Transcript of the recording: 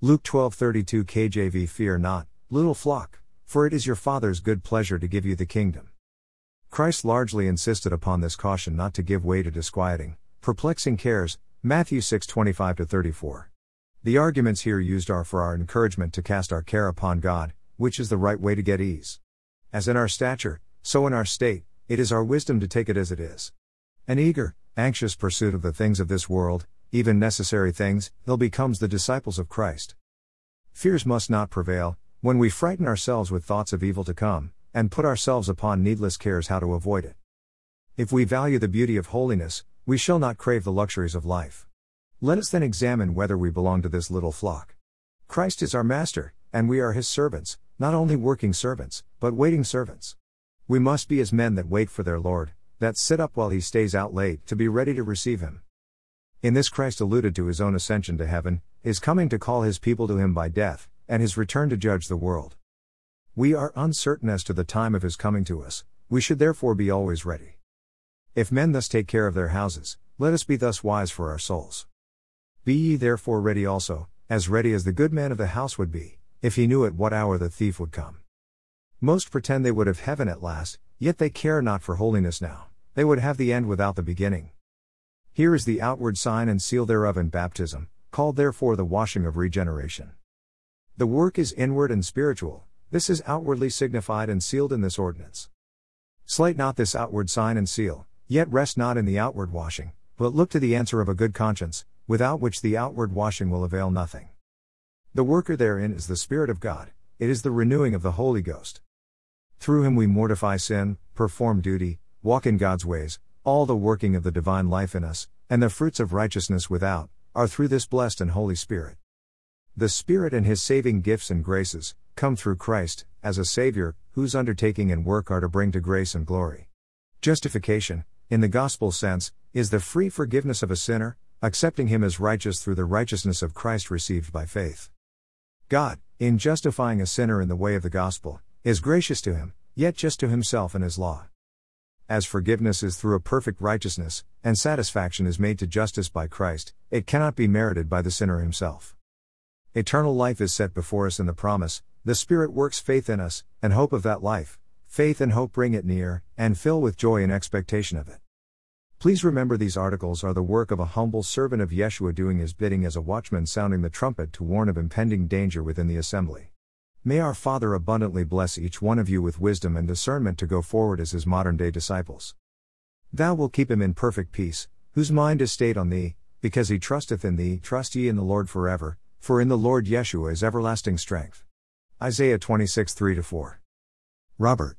Luke 12:32 KJV Fear not, little flock, for it is your Father's good pleasure to give you the kingdom. Christ largely insisted upon this caution not to give way to disquieting, perplexing cares, Matthew 6:25 34. The arguments here used are for our encouragement to cast our care upon God, which is the right way to get ease. As in our stature, so in our state, it is our wisdom to take it as it is. An eager, anxious pursuit of the things of this world, even necessary things, ill becomes the disciples of Christ. Fears must not prevail, when we frighten ourselves with thoughts of evil to come, and put ourselves upon needless cares how to avoid it. If we value the beauty of holiness, we shall not crave the luxuries of life. Let us then examine whether we belong to this little flock. Christ is our master, and we are his servants, not only working servants, but waiting servants. We must be as men that wait for their Lord, that sit up while he stays out late, to be ready to receive him. In this Christ alluded to his own ascension to heaven, his coming to call his people to him by death, and his return to judge the world. We are uncertain as to the time of his coming to us, we should therefore be always ready. If men thus take care of their houses, let us be thus wise for our souls. Be ye therefore ready also, as ready as the good man of the house would be, if he knew at what hour the thief would come. Most pretend they would have heaven at last, yet they care not for holiness now, they would have the end without the beginning. Here is the outward sign and seal thereof in baptism, called therefore the washing of regeneration. The work is inward and spiritual, this is outwardly signified and sealed in this ordinance. Slight not this outward sign and seal, yet rest not in the outward washing, but look to the answer of a good conscience, without which the outward washing will avail nothing. The worker therein is the Spirit of God, it is the renewing of the Holy Ghost. Through him we mortify sin, perform duty, walk in God's ways, all the working of the divine life in us, and the fruits of righteousness without, are through this blessed and Holy Spirit. The Spirit and His saving gifts and graces, come through Christ, as a Savior, whose undertaking and work are to bring to grace and glory. Justification, in the gospel sense, is the free forgiveness of a sinner, accepting him as righteous through the righteousness of Christ received by faith. God, in justifying a sinner in the way of the gospel, is gracious to him, yet just to himself and his law. As forgiveness is through a perfect righteousness, and satisfaction is made to justice by Christ, it cannot be merited by the sinner himself. Eternal life is set before us in the promise, the Spirit works faith in us, and hope of that life. Faith and hope bring it near, and fill with joy in expectation of it. Please remember these articles are the work of a humble servant of Yeshua doing his bidding as a watchman sounding the trumpet to warn of impending danger within the assembly. May our Father abundantly bless each one of you with wisdom and discernment to go forward as his modern day disciples. Thou wilt keep him in perfect peace, whose mind is stayed on thee, because he trusteth in thee. Trust ye in the Lord forever, for in the Lord Yeshua is everlasting strength. Isaiah 26 3 4. Robert.